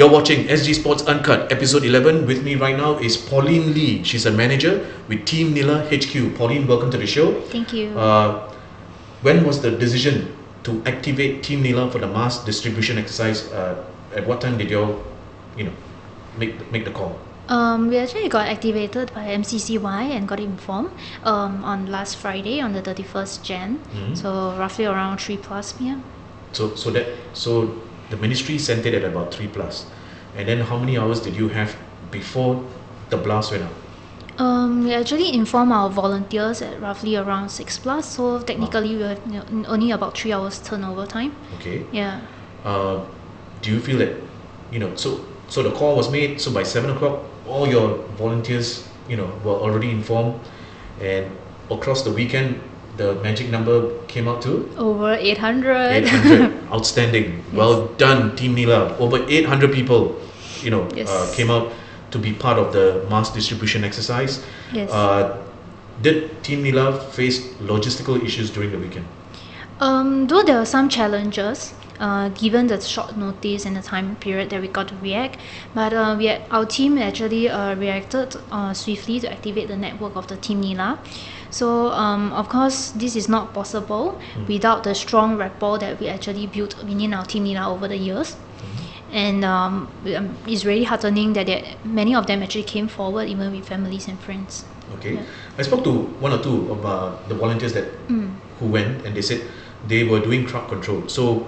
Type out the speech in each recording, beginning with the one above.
You're watching SG Sports Uncut, episode 11. With me right now is Pauline Lee. She's a manager with Team Nila HQ. Pauline, welcome to the show. Thank you. Uh, when was the decision to activate Team Nila for the mass distribution exercise? Uh, at what time did you, you know, make make the call? Um, we actually got activated by MCCY and got informed um, on last Friday on the 31st Jan. Mhm. So roughly around 3 plus p.m. So so that so the ministry sent it at about three plus, and then how many hours did you have before the blast went out? Um, we actually informed our volunteers at roughly around 6 plus. So technically we have only about 3 hours turnover time. Okay. Yeah. Uh, do you feel that you know so so the call was made so by seven o'clock all your volunteers you know were already informed and across the weekend the magic number came out to Over 800. 800 outstanding well done team nila over 800 people you know Yes. uh, came out to be part of the mass distribution exercise yes. uh, did team nila face logistical issues during the weekend Um, though there were some challenges, uh, given the short notice and the time period that we got to react, but uh, we had, our team actually uh, reacted uh, swiftly to activate the network of the Team Nila. So, um, of course, this is not possible without the strong rapport that we actually built within our Team Nila over the years. And um, um, it's really heartening that many of them actually came forward, even with families and friends. Okay, Yeah. I spoke to one or two of uh, the volunteers that Mm. who went, and they said they were doing crowd control. So,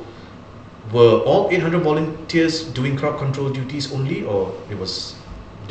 were all 800 volunteers doing crowd control duties only, or it was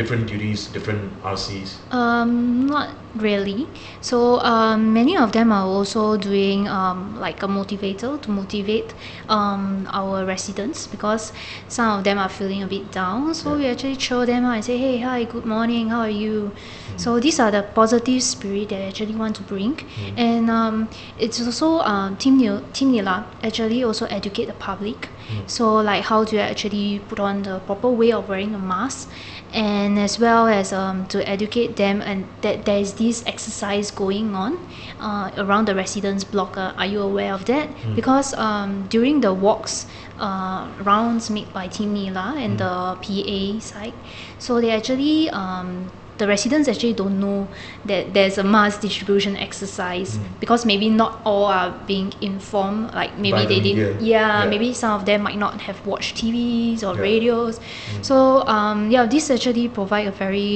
different duties, different RCs? Um, not really. So um, many of them are also doing um, like a motivator to motivate um, our residents because some of them are feeling a bit down. So we actually show them out and say, hey, hi, good morning, how are you? So these are the positive spirit that I actually want to bring. Mm. And um, it's also um, Team, Nil- Team Nila actually also educate the public. Mm. So like how to actually put on the proper way of wearing a mask and as well as um, to educate them and that there is this exercise going on uh, around the residence block. Uh, are you aware of that? Mm. Because um, during the walks uh, rounds made by Team Nila and Mm. the PA side, so they actually um, the residents actually don't know that there's a mass distribution exercise Mm. because maybe not all are being informed like maybe By the they didn't yeah, Yeah. maybe some of them might not have watched TVs or Yeah. radios Mm. so um, yeah this actually provide a very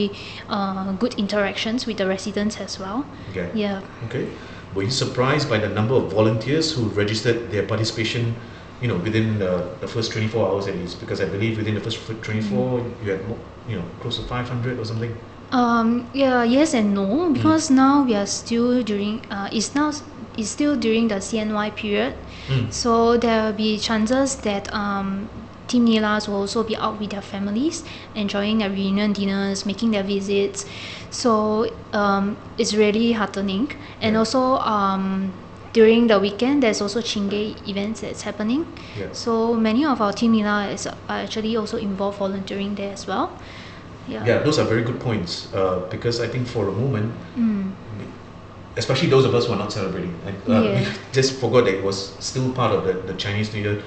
uh, good interactions with the residents as well Okay. yeah Okay. Were you surprised by the number of volunteers who registered their participation? You know, within the, the first 24 hours at least, because I believe within the first f- 24 you had, more, you know, close to 500 or something. Um, yeah, yes and Mm. no because now we are still during uh, it's now it's still during the CNY period, Mm. so there will be chances that um, Team Nilas will also be out with their families, enjoying their reunion dinners, making their visits. So um, it's really heartening, and Yeah. also um, during the weekend there's also Chingay events that's happening. Yeah. So many of our Team Nila is are actually also involved volunteering there as well. Yeah. Yeah, those are very good points. Uh, because I think for a moment, Mm. especially those of us who are not celebrating, uh, we Yeah. just forgot that it was still part of the, the Chinese New Year,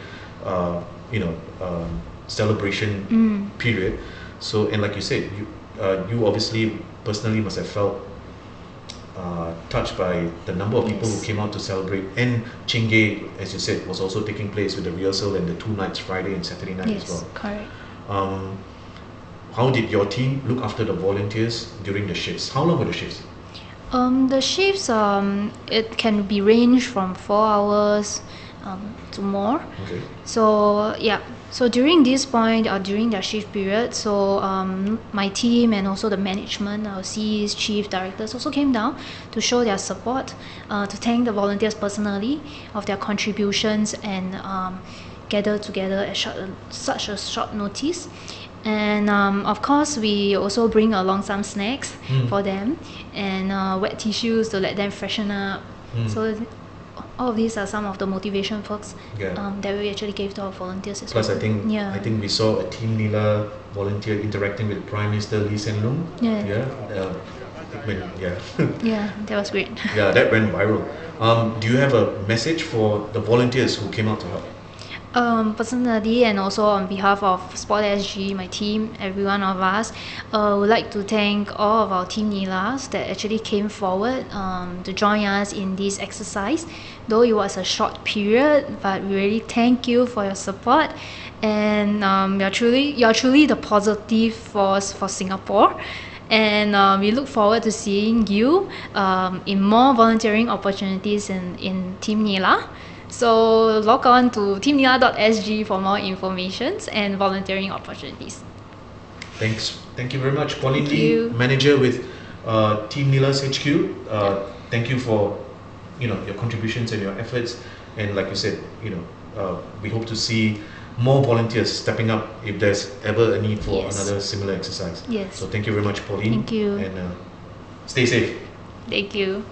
uh, you know, um, celebration Mm. period. So, and like you said, you uh, you obviously personally must have felt uh, touched by the number of people who came out to celebrate. And Chingay, as you said, was also taking place with the rehearsal and the two nights, Friday and Saturday night as Yes, well. correct. Um, how did your team look after the volunteers during the shifts? How long were the shifts? Um, the shifts um, it can be ranged from four hours um, to more. Okay. So yeah, so during this point or during their shift period, so um, my team and also the management, our Cs, chief directors also came down to show their support, uh, to thank the volunteers personally of their contributions and um, gather together at short, such a short notice. And um, of course, we also bring along some snacks Mm. for them and uh, wet tissues to let them freshen up. Mm. So all of these are some of the motivation perks Yeah. um, that we actually gave to our volunteers as Plus, well. I think yeah. I think we saw a Team Nila volunteer interacting with Prime Minister Lee Hsien Loong. Yeah. Yeah. Uh, when, yeah. yeah, that was great. yeah, that went viral. Um, do you have a message for the volunteers who came out to help? Um, personally, and also on behalf of Sport SG, my team, every one of us, uh, would like to thank all of our team Nilas that actually came forward um, to join us in this exercise. Though it was a short period, but we really thank you for your support, and um, you're truly you're truly the positive force for Singapore. And uh, we look forward to seeing you um, in more volunteering opportunities in, in Team Nila. So log on to teamnila.sg for more information and volunteering opportunities. Thanks. Thank you very much, Pauline Thank Lee, you. manager with uh, Team Nilas HQ. Uh, Thank you for you know your contributions and your efforts. And like you said, you know, uh, we hope to see more volunteers stepping up if there's ever a need for Yes. another similar exercise. Yes. So thank you very much, Pauline. Thank you. And uh, stay safe. Thank you.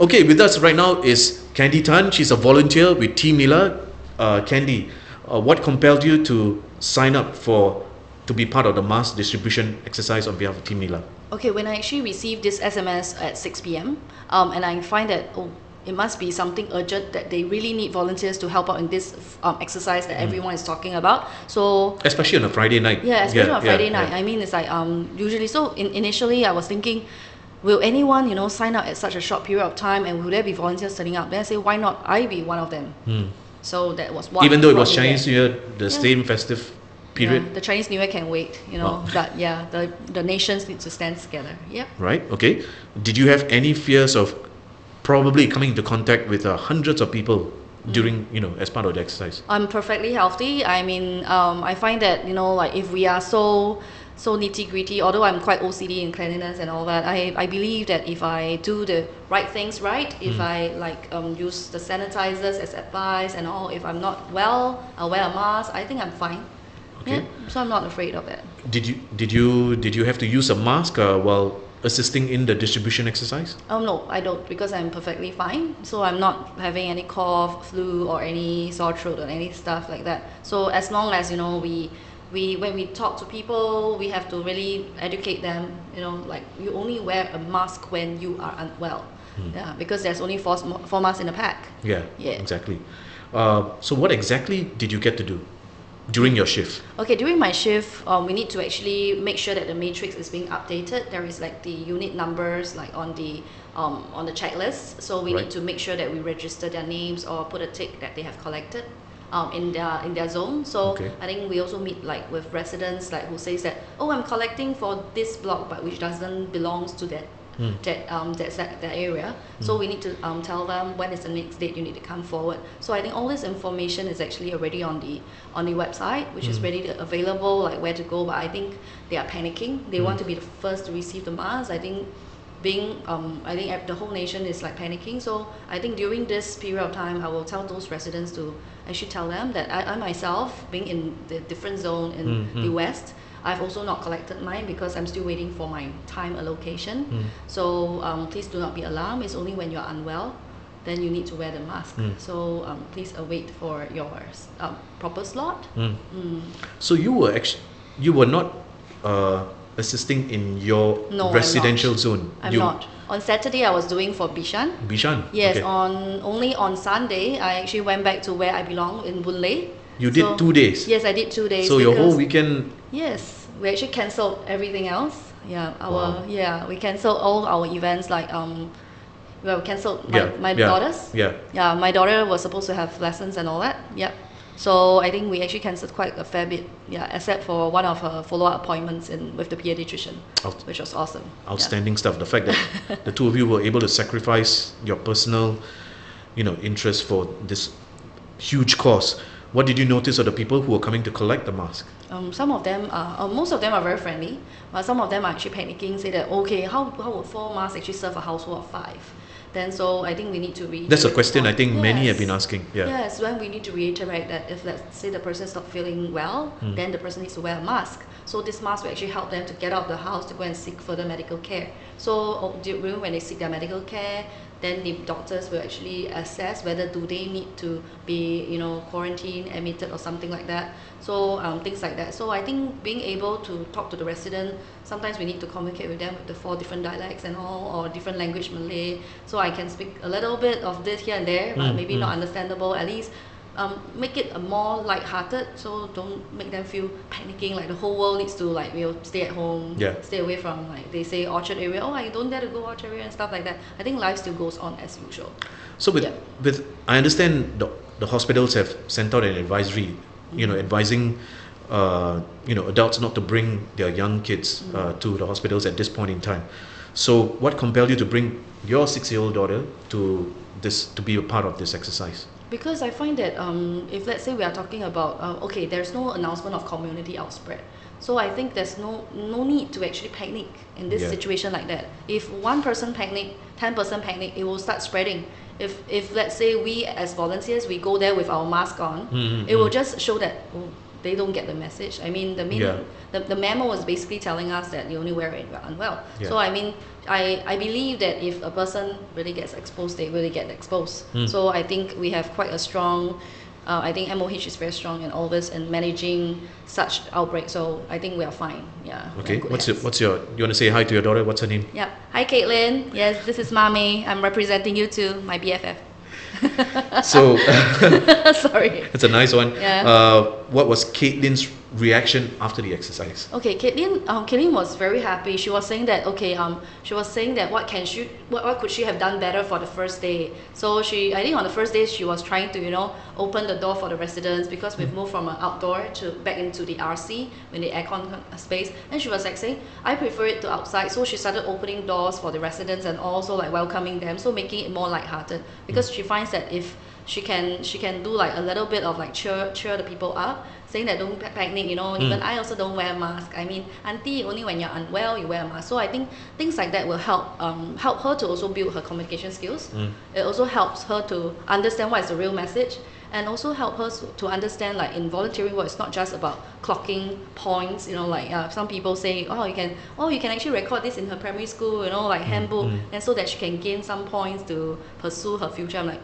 Okay, with us right now is Candy Tan. She's a volunteer with Team Nila. Uh, Candy, uh, what compelled you to sign up for to be part of the mass distribution exercise on behalf of Team Nila? Okay, when I actually received this SMS at 6 p.m., um, and I find that, oh, it must be something urgent that they really need volunteers to help out in this um, exercise that everyone is talking about. So, Especially on a Friday night. yeah, especially on yeah, Friday night. yeah. I mean, it's like um, usually, so in, initially I was thinking, will anyone, you know, sign up at such a short period of time and will there be volunteers turning up? Then I say, why not I be one of them? So that was Hmm. Even though it was. Chinese New Year, the same festive period, Yeah, the Chinese New Year can wait, you know, Oh. but yeah, the, the nations need to stand together. Yep. right? Okay. Did you have any fears of probably coming into contact with uh, hundreds of people Mm. during, you know, as part of the exercise? I'm perfectly healthy. I mean, um, I find that you know, like if we are so so nitty gritty, although I'm quite OCD in cleanliness and all that, I, I believe that if I do the right things right, Mm. if I like um, use the sanitizers as advised and all, if I'm not well, I'll wear a mask. I think I'm fine. Okay. Yeah, so I'm not afraid of it. Did you did you did you have to use a mask uh, while assisting in the distribution exercise? Oh no, I don't because I'm perfectly fine. So I'm not having any cough, flu, or any sore throat or any stuff like that. So as long as you know we, we when we talk to people, we have to really educate them. You know, like you only wear a mask when you are unwell. Yeah, because there's only four, four masks in a pack. Yeah. Yeah. Exactly. Uh, so what exactly did you get to do during your shift? Okay, during my shift, um, we need to actually make sure that the matrix is being updated. There is like the unit numbers like on the um, on the checklist. So we Right. need to make sure that we register their names or put a tick that they have collected um, in their in their zone. So Okay. I think we also meet like with residents like who says that oh I'm collecting for this block but which doesn't belongs to that Hmm. that um that, that, that area. So we need to um, tell them when is the next date you need to come forward. So I think all this information is actually already on the on the website, which is ready to, available, like where to go. But I think they are panicking. They want to be the first to receive the mask. I think being um, I think the whole nation is like panicking. So I think during this period of time, I will tell those residents to actually tell them that I, I myself, being in the different zone in Mm, the west, I've also not collected mine because I'm still waiting for my time allocation. Mm. So um, please do not be alarmed. It's only when you're unwell, then you need to wear the mask. Mm. So um, please await for your um, proper slot. Mm. Mm. So you were actually you were not uh, assisting in your No, I'm residential zone. I'm you, not. On Saturday, I was doing for Bishan. Bishan. Yes, Okay. on only on Sunday, I actually went back to where I belong in Boon Lay. You did So- two days. Yes, I did two days. So your whole weekend. Yes, we actually cancelled everything else. Yeah, our Wow. yeah, we cancelled all our events like um, well, cancelled my, yeah. my yeah, daughters. Yeah. Yeah, my daughter was supposed to have lessons and all that. Yep. So I think we actually cancelled quite a fair bit. Yeah, except for one of her follow-up appointments in with the pediatrician, Out- which was awesome. Yeah. Outstanding stuff. The fact that the two of you were able to sacrifice your personal, you know, interest for this huge cause. What did you notice of the people who were coming to collect the mask? Um, some of them are, uh, most of them are very friendly, but some of them are actually panicking, say that, okay, how, how would four masks actually serve a household of five? Then so I think we need to re- That's a question I think many have been asking. Yeah. Yes, when we need to reiterate that if let's say the person is not feeling well, Mm. then the person needs to wear a mask. So this mask will actually help them to get out of the house to go and seek further medical care. So oh, during when they seek their medical care, then the doctors will actually assess whether do they need to be you know quarantined, admitted or something like that. So um, things like that. So I think being able to talk to the resident, sometimes we need to communicate with them with the four different dialects and all or different language Malay. So I can speak a little bit of this here and there, but Mm, maybe mm. not understandable. At least um, make it a more light-hearted. So don't make them feel panicking like the whole world needs to like you know stay at home, stay away from like they say Orchard area. Oh, I don't dare to go Orchard area and stuff like that. I think life still goes on as usual. So with Yeah. with I understand the the hospitals have sent out an advisory, you know, advising uh, you know adults not to bring their young kids uh, to the hospitals at this point in time. So what compelled you to bring your six-year-old daughter to this to be a part of this exercise? Because I find that um, if let's say we are talking about uh, okay, there's no announcement of community outspread, so I think there's no no need to actually panic in this Yeah. situation like that. If one person panic, ten person panic, it will start spreading. If if let's say we as volunteers we go there with our mask on, Mm, it will mm. just show that oh, they don't get the message. I mean the meaning, the, the memo was basically telling us that you only wear it unwell. Yeah. So I mean I, I believe that if a person really gets exposed, they really get exposed. Mm. So I think we have quite a strong, uh, I think MOH is very strong in all this and managing such outbreaks. So I think we are fine. Yeah. Okay, what's your what's your you want to say hi to your daughter? What's her name? Yeah. Hi, Caitlin. Yes, this is mommy. I'm representing you too, my BFF. So Sorry. it's a nice one. Yeah. Uh, what was Caitlin's reaction after the exercise? Okay, Caitlin, um, Caitlin was very happy. She was saying that okay, um, she was saying that what can she, what, what could she have done better for the first day? So she, I think on the first day she was trying to you know open the door for the residents because we've moved from an outdoor to back into the RC when the aircon space. And she was like saying, I prefer it to outside. So she started opening doors for the residents and also like welcoming them, so making it more lighthearted because she finds that if she can she can do like a little bit of like cheer cheer the people up saying that don't panic you know even I also don't wear a mask. I mean auntie only when you're unwell you wear a mask. So I think things like that will help um, help her to also build her communication skills. Mm. it also helps her to understand what is the real message and also help her to- to understand like in volunteering work it's not just about clocking points you know like uh, some people say oh you can oh you can actually record this in her primary school you know like handbook mm. and so that she can gain some points to pursue her future. I'm like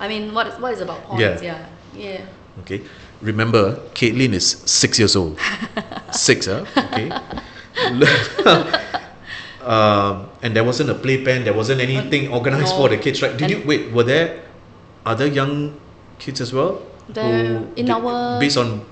I mean what is, what is about Yeah. points yeah yeah Okay. Remember, Caitlin is six years old. six, huh? Okay. um, and there wasn't a playpen. There wasn't anything organized no. for the kids, right? Did And- you wait? Were there other young kids as well? There- in did- our- based on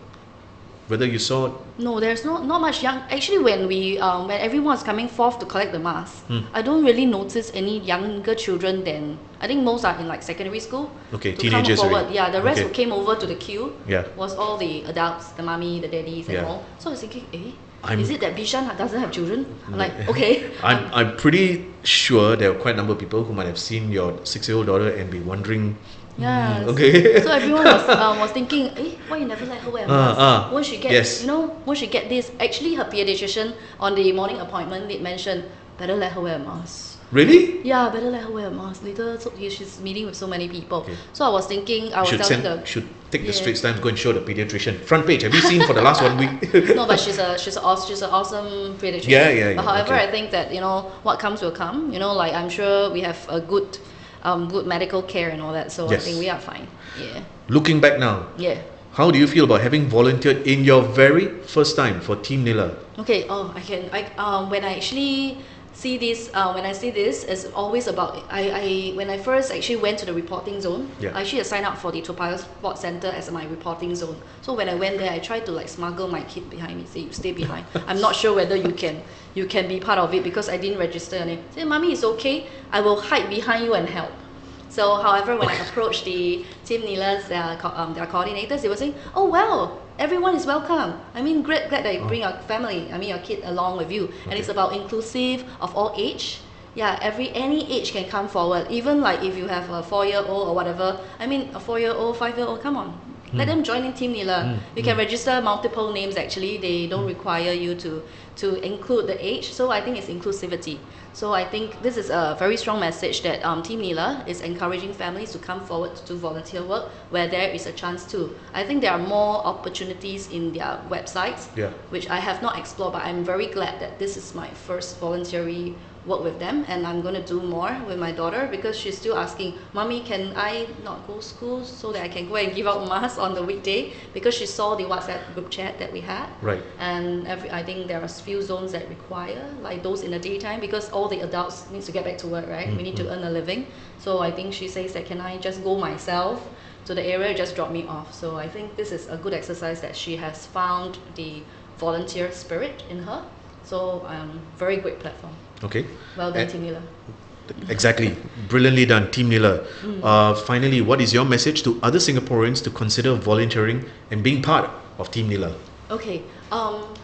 whether you saw No, there's not not much young. Actually, when we um, when everyone's coming forth to collect the mask, Hmm. I don't really notice any younger children. Than I think most are in like secondary school. Okay, to teenagers Come forward. already. Yeah, the rest Okay. who came over to the queue Yeah. was all the adults, the mummy, the daddies, and Yeah. all. So I was thinking, eh, I'm- is it that Bishan doesn't have children? I'm like, okay. I'm, I'm pretty sure there are quite a number of people who might have seen your six-year-old daughter and be wondering. Yeah. "Hmm, okay. So everyone was um, was thinking, eh, why you never let her wear a mask? ah, Won't she get, yes. you know, won't she get this? Actually, her pediatrician on the morning appointment did mention, better let her wear a mask. really? Yeah, better let her wear a mask later. So she's meeting with so many people. Okay. So I was thinking, I was should telling send, the should take the Yeah. Straits Times go and show the pediatrician front page. Have you seen for the last one week? no, but she's a she's a she's an awesome pediatrician. Yeah, yeah, But however, okay. I think that you know what comes will come. You know, like I'm sure we have a good, um, good medical care and all that. So I think we are fine. Yeah, Looking back now, yeah. how do you feel about having volunteered in your very first time for Team Nila? Okay. Oh, I can. I um when I actually see this uh, when I see this it's always about I, I when I first actually went to the reporting zone Yeah. I actually signed up for the Toa Payoh Sports Center as my reporting zone. So when I went there I tried to like smuggle my kid behind me say you stay behind. I'm not sure whether you can you can be part of it because I didn't register your name say mommy it's okay. I will hide behind you and help. So, however, when I approached the Team Nila's uh, co- um, their coordinators, they were saying, "Oh well, everyone is welcome. I mean, great, glad that you oh. bring your family, I mean your kid along with you, and it's about inclusive of all age. Yeah, every any age can come forward. Even like if you have a four-year-old or whatever. I mean, a four-year-old, five-year-old, come on." Let them join in Team Nila. Mm, You can register multiple names actually. They don't require you to, to include the age. So I think it's inclusivity. So I think this is a very strong message that um, Team Nila is encouraging families to come forward to volunteer work where there is a chance to. I think there are more opportunities in their websites, Yeah. which I have not explored, but I'm very glad that this is my first voluntary work with them and I'm going to do more with my daughter because she's still asking, Mommy, can I not go school so that I can go and give out masks on the weekday? Because she saw the WhatsApp group chat that we had Right. and every I think there are few zones that require like those in the daytime because all the adults need to get back to work right we need to mm-hmm. earn a living so I think she says that can I just go myself to the area, just drop me off. So I think this is a good exercise that she has found the volunteer spirit in her. So um, very great platform. Okay. Well done, And- Team Nila. Exactly. Brilliantly done, Team Nila. Uh, finally, what is your message to other Singaporeans to consider volunteering and being part of Team Nila? Okay. Um,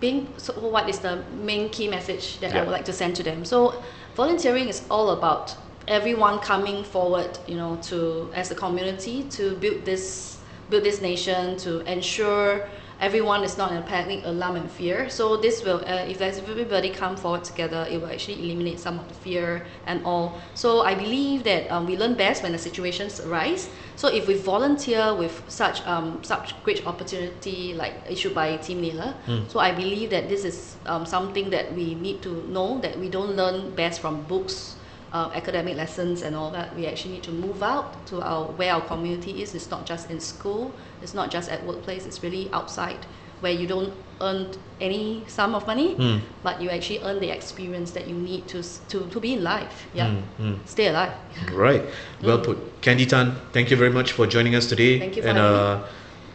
being so what is the main key message that I would like to send to them? So, volunteering is all about everyone coming forward, you know, to as a community to build this build this nation to ensure everyone is not in a panic, alarm, and fear. So this will, uh, if there's everybody come forward together, it will actually eliminate some of the fear and all. So I believe that um, we learn best when the situations arise. So if we volunteer with such um, such great opportunity like issued by Team Nila, so I believe that this is um, something that we need to know that we don't learn best from books uh, academic lessons and all that, we actually need to move out to our where our community is. It's not just in school. It's not just at workplace. It's really outside where you don't earn any sum of money, Mm. but you actually earn the experience that you need to to, to be in life. Yeah, Mm, mm. stay alive. Right. Well put. Candy Tan, thank you very much for joining us today. Thank you for and having uh,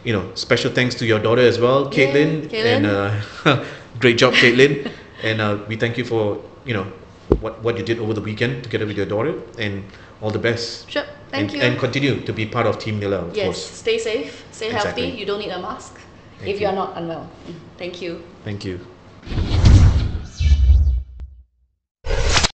you know, special thanks to your daughter as well, Yay, Caitlin. Caitlin. And uh, great job, Caitlin. and uh, we thank you for you know what what you did over the weekend together with your daughter, and all the best. Sure. Thank and, you. and continue to be part of Team Nila, of yes. course. Stay safe. Stay Exactly. healthy. You don't need a mask Thank if you you. are not unwell. Thank you. Thank you.